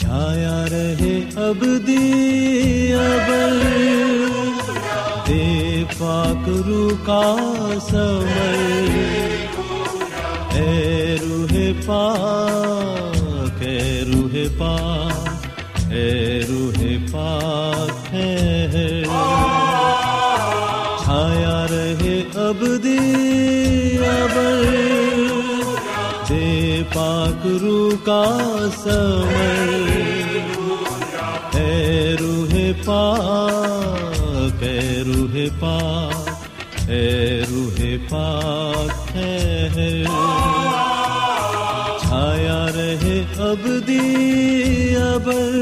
چھایا رہے اب دے پاک رو کا سمر۔ اے روح پاک، اے روح پاک، اے روح پاک ہے۔ چھایا رہے اب ابر دے پاک رو کا سمر اے روح پاک، اے روح پاک، اے روح پاک ہے۔ چھایا رہے اب ابر۔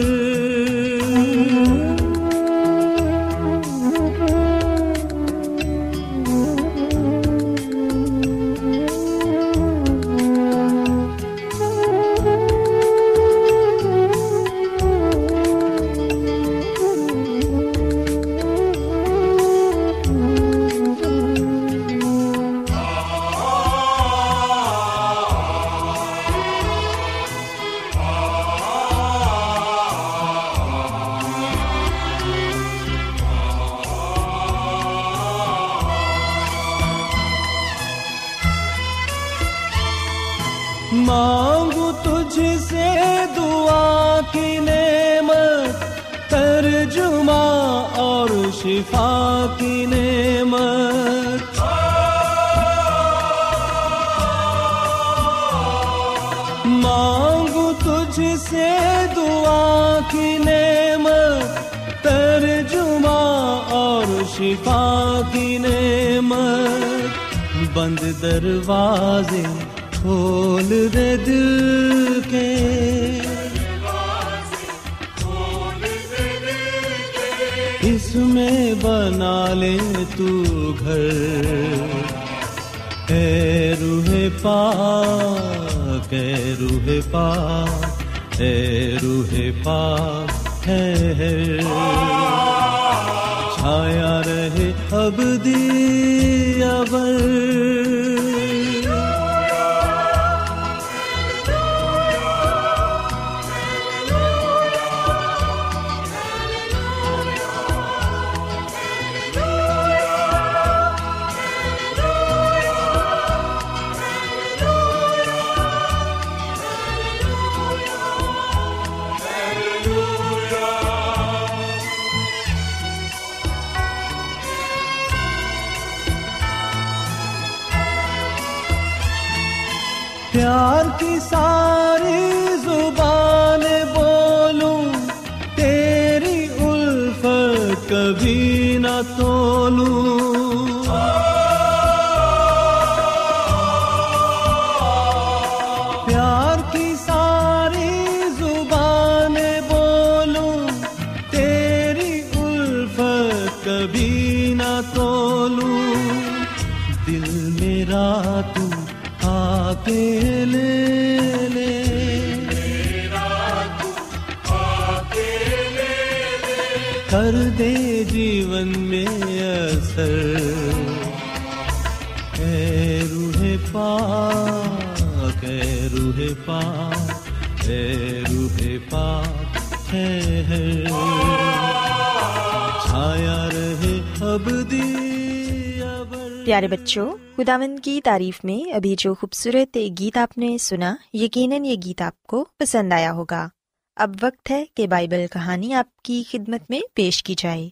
کی نعمت ترجمہ اور شفا کی نعمت۔ مانگو تجھ سے دعا کی نعمت، ترجمہ اور شفا کی نعمت۔ بند دروازے کھول دے دل کے۔ بنا لے تو گھر۔ اے روح پا اے روح پا اے روح پا ہے۔ چھایا رہے اب دیا ابر پیارے بچوں، خداوند کی تعریف میں ابھی جو خوبصورت گیت آپ نے سنا، یقیناً یہ گیت آپ کو پسند آیا ہوگا۔ اب وقت ہے کہ بائبل کہانی آپ کی خدمت میں پیش کی جائے۔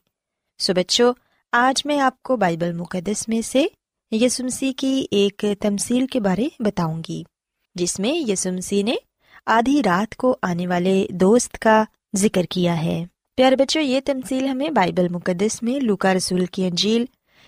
سو بچوں، آج میں آپ کو بائبل مقدس میں سے یسمسی کی ایک تمثیل کے بارے بتاؤں گی، جس میں یسمسی نے آدھی رات کو آنے والے دوست کا ذکر کیا ہے۔ پیارے بچوں، یہ تمثیل ہمیں بائبل مقدس میں لوکا رسول کی انجیل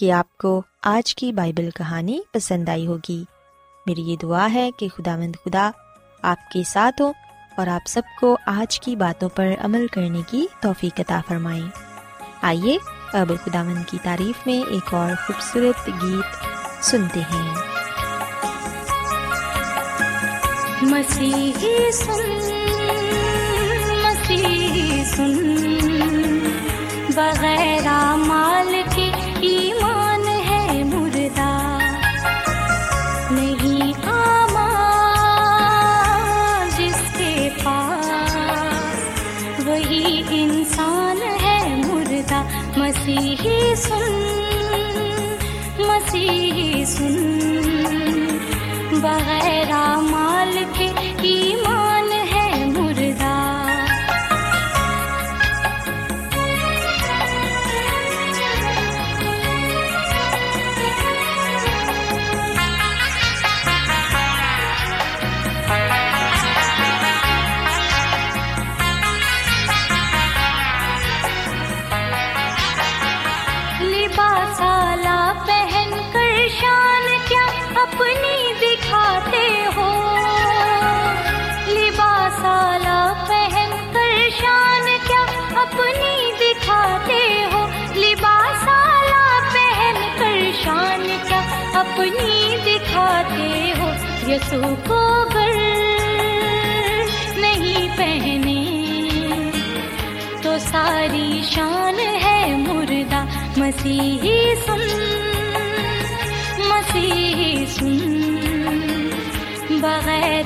کہ آپ کو آج کی بائبل کہانی پسند آئی ہوگی۔ میری یہ دعا ہے کہ خدا مند خدا آپ کے ساتھ ہو اور آپ سب کو آج کی باتوں پر عمل کرنے کی توفیق عطا فرمائیں آئیے اب خدا مند کی تعریف میں ایک اور خوبصورت گیت سنتے ہیں۔ مسیحی سن مسیحی سن، بغیر سن مسیحی سن۔ بغیر یسو کو گر نہیں پہنے، تو ساری شان ہے مردہ۔ مسیحی سن مسیحی سن۔ بغیر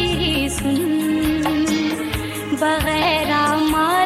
میری سن بغیر مال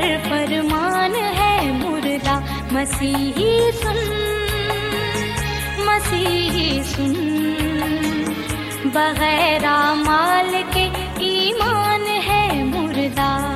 پر فرمان ہے مردہ مسیحی سن مسیحی سن۔ بغیر مال کے ایمان ہے مردہ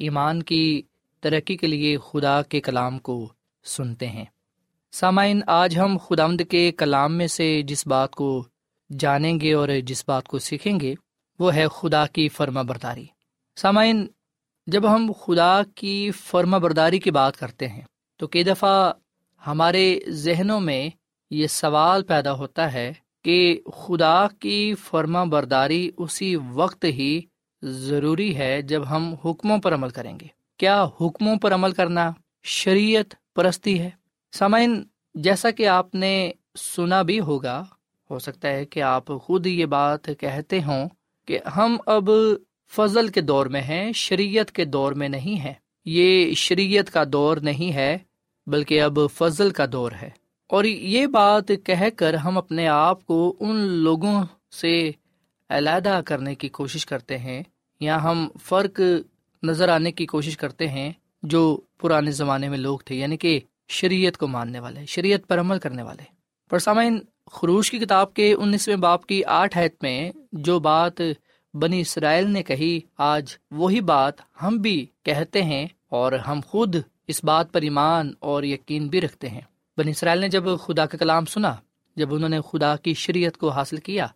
ایمان کی ترقی کے لیے خدا کے کلام کو سنتے ہیں۔ سامعین، آج ہم خدامد کے کلام میں سے جس بات کو جانیں گے اور جس بات کو سیکھیں گے، وہ ہے خدا کی فرما برداری۔ سامعین، جب ہم خدا کی فرما برداری کی بات کرتے ہیں، تو کئی دفعہ ہمارے ذہنوں میں یہ سوال پیدا ہوتا ہے کہ خدا کی فرما برداری اسی وقت ہی ضروری ہے جب ہم حکموں پر عمل کریں گے۔ کیا حکموں پر عمل کرنا شریعت پرستی ہے؟ سامعین، جیسا کہ آپ نے سنا بھی ہوگا، ہو سکتا ہے کہ آپ خود یہ بات کہتے ہوں کہ ہم اب فضل کے دور میں ہیں، شریعت کے دور میں نہیں ہے یہ شریعت کا دور نہیں ہے، بلکہ اب فضل کا دور ہے۔ اور یہ بات کہہ کر ہم اپنے آپ کو ان لوگوں سے علیحدہ کرنے کی کوشش کرتے ہیں یا ہم فرق نظر آنے کی کوشش کرتے ہیں جو پرانے زمانے میں لوگ تھے یعنی کہ شریعت کو ماننے والے، شریعت پر عمل کرنے والے۔ پر سامعین خروش کی کتاب کے انیسویں باپ کی آٹھ حید میں جو بات بنی اسرائیل نے کہی، آج وہی بات ہم بھی کہتے ہیں اور ہم خود اس بات پر ایمان اور یقین بھی رکھتے ہیں۔ بنی اسرائیل نے جب خدا کا کلام سنا، جب انہوں نے خدا کی شریعت کو حاصل کیا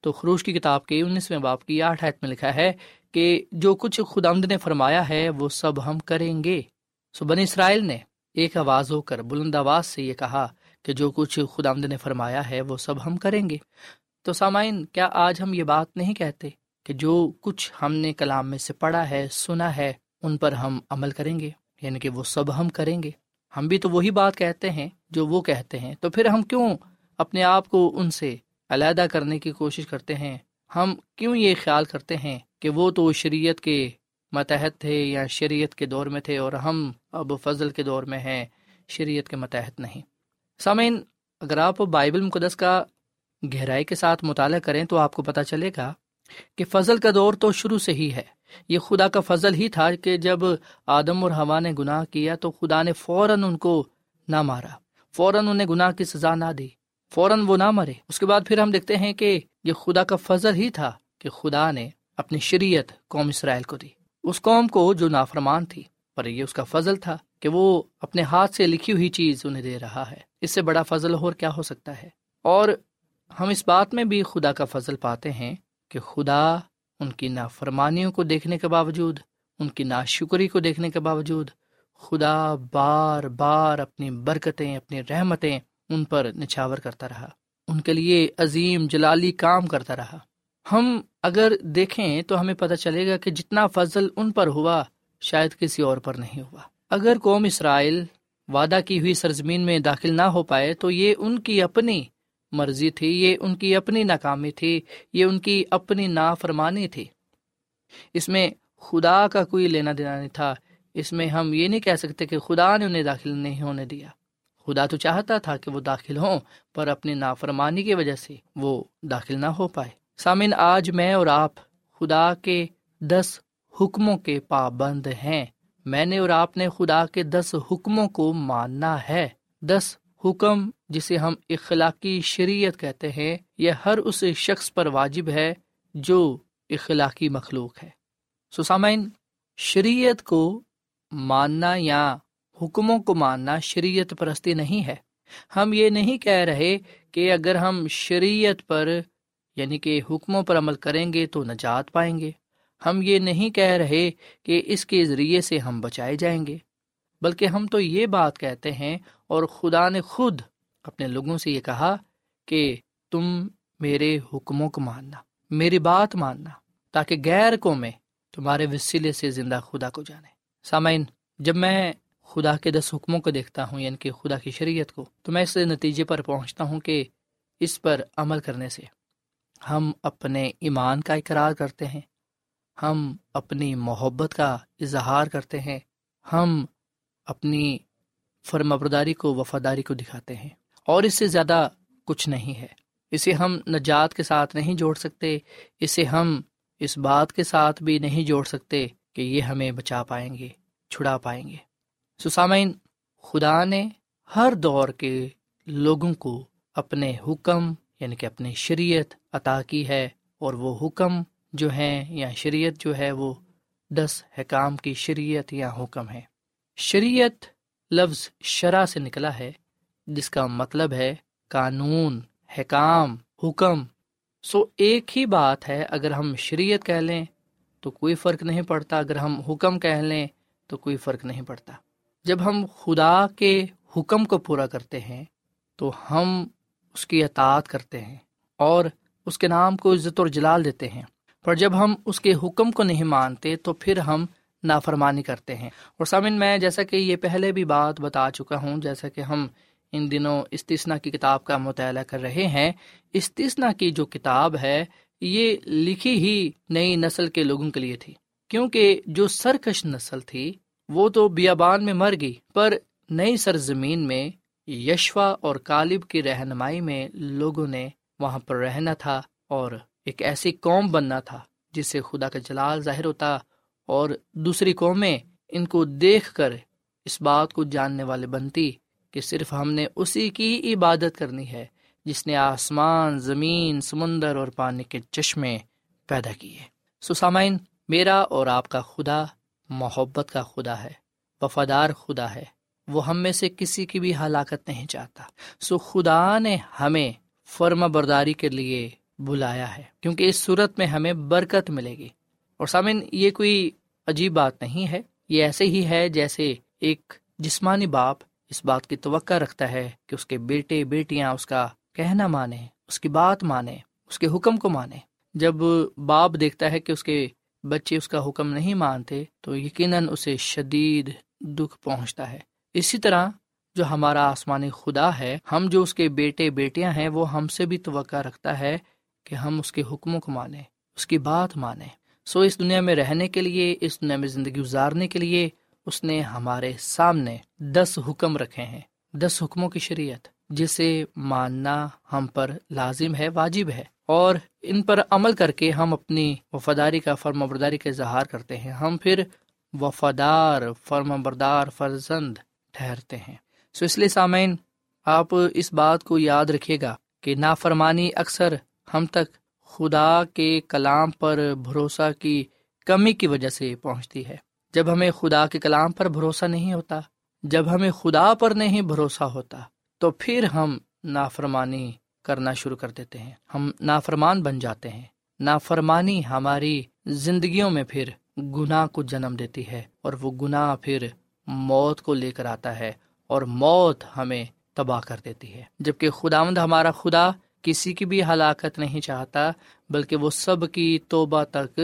تو خروش کی کتاب کے انیسویں باپ کی آٹھ آیت میں لکھا ہے کہ جو کچھ خدا نے فرمایا ہے، وہ سب ہم کریں گے۔ سو بن اسرائیل نے ایک آواز ہو کر بلند آواز سے یہ کہا کہ جو کچھ خدا نے فرمایا ہے، وہ سب ہم کریں گے۔ تو سامعین، کیا آج ہم یہ بات نہیں کہتے کہ جو کچھ ہم نے کلام میں سے پڑھا ہے، سنا ہے، ان پر ہم عمل کریں گے؟ یعنی کہ وہ سب ہم کریں گے۔ ہم بھی تو وہی بات کہتے ہیں جو وہ کہتے ہیں۔ تو پھر ہم کیوں اپنے آپ کو ان سے علیحدہ کرنے کی کوشش کرتے ہیں۔ ہم کیوں یہ خیال کرتے ہیں کہ وہ تو شریعت کے متحد تھے یا شریعت کے دور میں تھے اور ہم اب فضل کے دور میں ہیں، شریعت کے متحد نہیں۔ سامعین، اگر آپ بائبل مقدس کا گہرائی کے ساتھ مطالعہ کریں تو آپ کو پتہ چلے گا کہ فضل کا دور تو شروع سے ہی ہے۔ یہ خدا کا فضل ہی تھا کہ جب آدم اور ہوا نے گناہ کیا تو خدا نے فوراً ان کو نہ مارا، فوراً انہیں گناہ کی سزا نہ دی۔ فوراً وہ نہ مرے۔ اس کے بعد پھر ہم دیکھتے ہیں کہ یہ خدا کا فضل ہی تھا کہ خدا نے اپنی شریعت قوم اسرائیل کو دی۔ اس قوم کو جو نافرمان تھی، پر یہ اس کا فضل تھا کہ وہ اپنے ہاتھ سے لکھی ہوئی چیز انہیں دے رہا ہے۔ اس سے بڑا فضل اور کیا ہو سکتا ہے؟ اور ہم اس بات میں بھی خدا کا فضل پاتے ہیں کہ خدا ان کی نافرمانیوں کو دیکھنے کے باوجود، ان کی ناشکری کو دیکھنے کے باوجود خدا بار بار اپنی برکتیں، اپنی رحمتیں ان پر نچھاور کرتا رہا۔ ان کے لیے عظیم جلالی کام کرتا رہا۔ ہم اگر دیکھیں تو ہمیں پتہ چلے گا کہ جتنا فضل ان پر ہوا، شاید کسی اور پر نہیں ہوا۔ اگر قوم اسرائیل وعدہ کی ہوئی سرزمین میں داخل نہ ہو پائے تو یہ ان کی اپنی مرضی تھی، یہ ان کی اپنی ناکامی تھی، یہ ان کی اپنی نافرمانی تھی۔ اس میں خدا کا کوئی لینا دینا نہیں تھا۔ اس میں ہم یہ نہیں کہہ سکتے کہ خدا نے انہیں داخل نہیں ہونے دیا۔ خدا تو چاہتا تھا کہ وہ داخل ہوں، پر اپنی نافرمانی کی وجہ سے وہ داخل نہ ہو پائے۔ سامن آج میں اور آپ خدا کے دس حکموں کے پابند ہیں۔ میں نے اور آپ نے خدا کے دس حکموں کو ماننا ہے۔ دس حکم جسے ہم اخلاقی شریعت کہتے ہیں، یہ ہر اس شخص پر واجب ہے جو اخلاقی مخلوق ہے۔ سسامین شریعت کو ماننا یا حکموں کو ماننا شریعت پرستی نہیں ہے۔ ہم یہ نہیں کہہ رہے کہ اگر ہم شریعت پر یعنی کہ حکموں پر عمل کریں گے تو نجات پائیں گے۔ ہم یہ نہیں کہہ رہے کہ اس کے ذریعے سے ہم بچائے جائیں گے۔ بلکہ ہم تو یہ بات کہتے ہیں، اور خدا نے خود اپنے لوگوں سے یہ کہا کہ تم میرے حکموں کو ماننا، میری بات ماننا، تاکہ غیر کو میں تمہارے وسیلے سے زندہ خدا کو جانے سامعین، جب میں خدا کے دس حکموں کو دیکھتا ہوں یعنی کہ خدا کی شریعت کو۔ تو میں اس نتیجے پر پہنچتا ہوں کہ اس پر عمل کرنے سے ہم اپنے ایمان کا اقرار کرتے ہیں، ہم اپنی محبت کا اظہار کرتے ہیں، ہم اپنی فرما برداری کو، وفاداری کو دکھاتے ہیں۔ اور اس سے زیادہ کچھ نہیں ہے۔ اسے ہم نجات کے ساتھ نہیں جوڑ سکتے، اسے ہم اس بات کے ساتھ بھی نہیں جوڑ سکتے کہ یہ ہمیں بچا پائیں گے، چھڑا پائیں گے۔ سسامین، خدا نے ہر دور کے لوگوں کو اپنے حکم یعنی کہ اپنی شریعت عطا کی ہے، اور وہ حکم جو ہیں یا شریعت جو ہے وہ دس حکام کی شریعت یا حکم ہے۔ شریعت لفظ شرح سے نکلا ہے، جس کا مطلب ہے قانون، حکام، حکم۔ سو ایک ہی بات ہے، اگر ہم شریعت کہہ لیں تو کوئی فرق نہیں پڑتا، اگر ہم حکم کہہ لیں تو کوئی فرق نہیں پڑتا۔ جب ہم خدا کے حکم کو پورا کرتے ہیں، تو ہم اس کی اطاعت کرتے ہیں اور اس کے نام کو عزت اور جلال دیتے ہیں۔ پر جب ہم اس کے حکم کو نہیں مانتے، تو پھر ہم نافرمانی کرتے ہیں۔ اور سامن میں جیسا کہ یہ پہلے بھی بات بتا چکا ہوں، جیسا کہ ہم ان دنوں استثنا کی کتاب کا مطالعہ کر رہے ہیں استثنا کی جو کتاب ہے، یہ لکھی ہی نئی نسل کے لوگوں کے لیے تھی۔ کیونکہ جو سرکش نسل تھی وہ تو بیابان میں مر گئی، پر نئی سرزمین میں یشوا اور کالب کی رہنمائی میں لوگوں نے وہاں پر رہنا تھا اور ایک ایسی قوم بننا تھا جس سے خدا کا جلال ظاہر ہوتا اور دوسری قومیں ان کو دیکھ کر اس بات کو جاننے والے بنتی کہ صرف ہم نے اسی کی عبادت کرنی ہے جس نے آسمان، زمین، سمندر اور پانی کے چشمے پیدا کیے۔ سسامین میرا اور آپ کا خدا محبت کا خدا ہے، وفادار خدا ہے۔ وہ ہم میں سے کسی کی بھی ہلاکت نہیں چاہتا۔ سو خدا نے ہمیں فرما برداری کے لیے بلایا ہے، کیونکہ اس صورت میں ہمیں برکت ملے گی۔ اور سامن یہ کوئی عجیب بات نہیں ہے۔ یہ ایسے ہی ہے جیسے ایک جسمانی باپ اس بات کی توقع رکھتا ہے کہ اس کے بیٹے، بیٹیاں اس کا کہنا مانے اس کی بات مانے اس کے حکم کو مانے جب باپ دیکھتا ہے کہ اس کے بچے اس کا حکم نہیں مانتے تو یقیناً اسے شدید دکھ پہنچتا ہے۔ اسی طرح جو ہمارا آسمانی خدا ہے، ہم جو اس کے بیٹے بیٹیاں ہیں، وہ ہم سے بھی توقع رکھتا ہے کہ ہم اس کے حکموں کو مانیں، اس کی بات مانیں۔ سو اس دنیا میں رہنے کے لیے، اس دنیا میں زندگی گزارنے کے لیے، اس نے ہمارے سامنے دس حکم رکھے ہیں، دس حکموں کی شریعت۔ جسے ماننا ہم پر لازم ہے، واجب ہے۔ اور ان پر عمل کر کے ہم اپنی وفاداری کا فرم برداری کا اظہار کرتے ہیں۔ ہم پھر وفادار فرم بردار، فرزند ٹھہرتے ہیں۔ سو اس لیے سامعین، آپ اس بات کو یاد رکھیے گا کہ نافرمانی اکثر ہم تک خدا کے کلام پر بھروسہ کی کمی کی وجہ سے پہنچتی ہے۔ جب ہمیں خدا کے کلام پر بھروسہ نہیں ہوتا، جب ہمیں خدا پر نہیں بھروسہ ہوتا تو پھر ہم نافرمانی کرنا شروع کر دیتے ہیں۔ ہم نافرمان بن جاتے ہیں۔ نافرمانی ہماری زندگیوں میں پھر گناہ کو جنم دیتی ہے اور وہ گناہ پھر موت کو لے کر آتا ہے اور موت ہمیں تباہ کر دیتی ہے۔ جبکہ خدا مند ہمارا خدا کسی کی بھی ہلاکت نہیں چاہتا، بلکہ وہ سب کی توبہ تک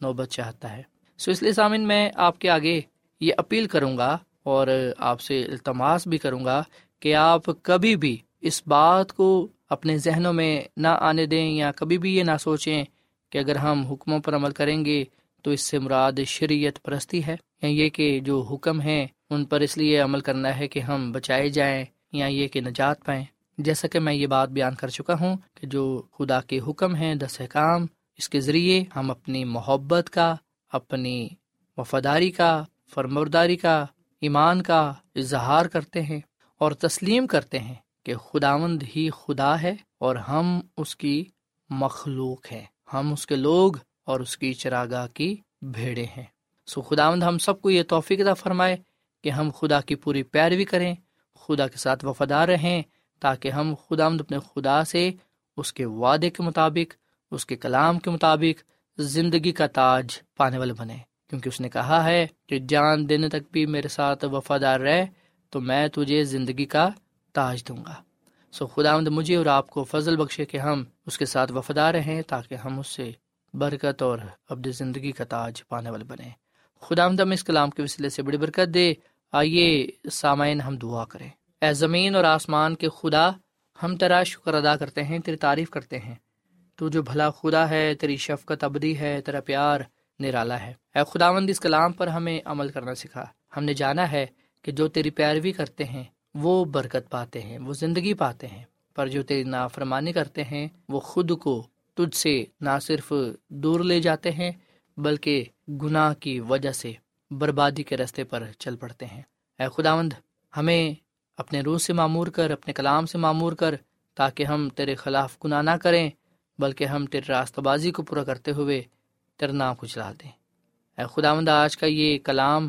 نوبت چاہتا ہے۔ سو اس لیے سامن میں آپ کے آگے یہ اپیل کروں گا اور آپ سے التماس بھی کروں گا کہ آپ کبھی بھی اس بات کو اپنے ذہنوں میں نہ آنے دیں یا کبھی بھی یہ نہ سوچیں کہ اگر ہم حکموں پر عمل کریں گے تو اس سے مراد شریعت پرستی ہے یا یہ کہ جو حکم ہیں ان پر اس لیے عمل کرنا ہے کہ ہم بچائے جائیں یا یہ کہ نجات پائیں۔ جیسا کہ میں یہ بات بیان کر چکا ہوں کہ جو خدا کے حکم ہیں دس کام اس کے ذریعے ہم اپنی محبت کا، اپنی وفاداری کا فرمرداری کا، ایمان کا اظہار کرتے ہیں۔ اور تسلیم کرتے ہیں کہ خداوند ہی خدا ہے اور ہم اس کی مخلوق ہیں۔ ہم اس کے لوگ اور اس کی چراگاہ کی بھیڑے ہیں۔ سو خداوند ہم سب کو یہ توفیق فرمائے کہ ہم خدا کی پوری پیروی کریں، خدا کے ساتھ وفادار رہیں، تاکہ ہم خداوند اپنے خدا سے اس کے وعدے کے مطابق، اس کے کلام کے مطابق زندگی کا تاج پانے والے بنے کیونکہ اس نے کہا ہے کہ جان دینے تک بھی میرے ساتھ وفادار رہے تو میں تجھے زندگی کا تاج دوں گا۔ سو خدا مند مجھے اور آپ کو فضل بخشے کہ ہم اس کے ساتھ وفادار رہیں تاکہ ہم اس سے برکت اور ابد زندگی کا تاج پانے والے بنے خدا آمد ہم اس کلام کے وسیلے سے بڑی برکت دے۔ آئیے سامعین ہم دعا کریں۔ اے زمین اور آسمان کے خدا، ہم تیرا شکر ادا کرتے ہیں، تیری تعریف کرتے ہیں۔ تو جو بھلا خدا ہے، تیری شفقت ابدی ہے، تیرا پیار نرالا ہے۔ اے خداوند، اس کلام پر ہمیں عمل کرنا سکھا۔ ہم نے جانا ہے کہ جو تیری پیروی کرتے ہیں، وہ برکت پاتے ہیں، وہ زندگی پاتے ہیں۔ پر جو تیری نافرمانی کرتے ہیں، وہ خود کو تجھ سے نہ صرف دور لے جاتے ہیں، بلکہ گناہ کی وجہ سے بربادی کے رستے پر چل پڑتے ہیں۔ اے خداوند، ہمیں اپنے روح سے معمور کر، اپنے کلام سے معمور کر، تاکہ ہم تیرے خلاف گناہ نہ کریں، بلکہ ہم تیرے راستہ بازی کو پورا کرتے ہوئے تیرا نام کو چلا دیں۔ اے خداوند، آج کا یہ کلام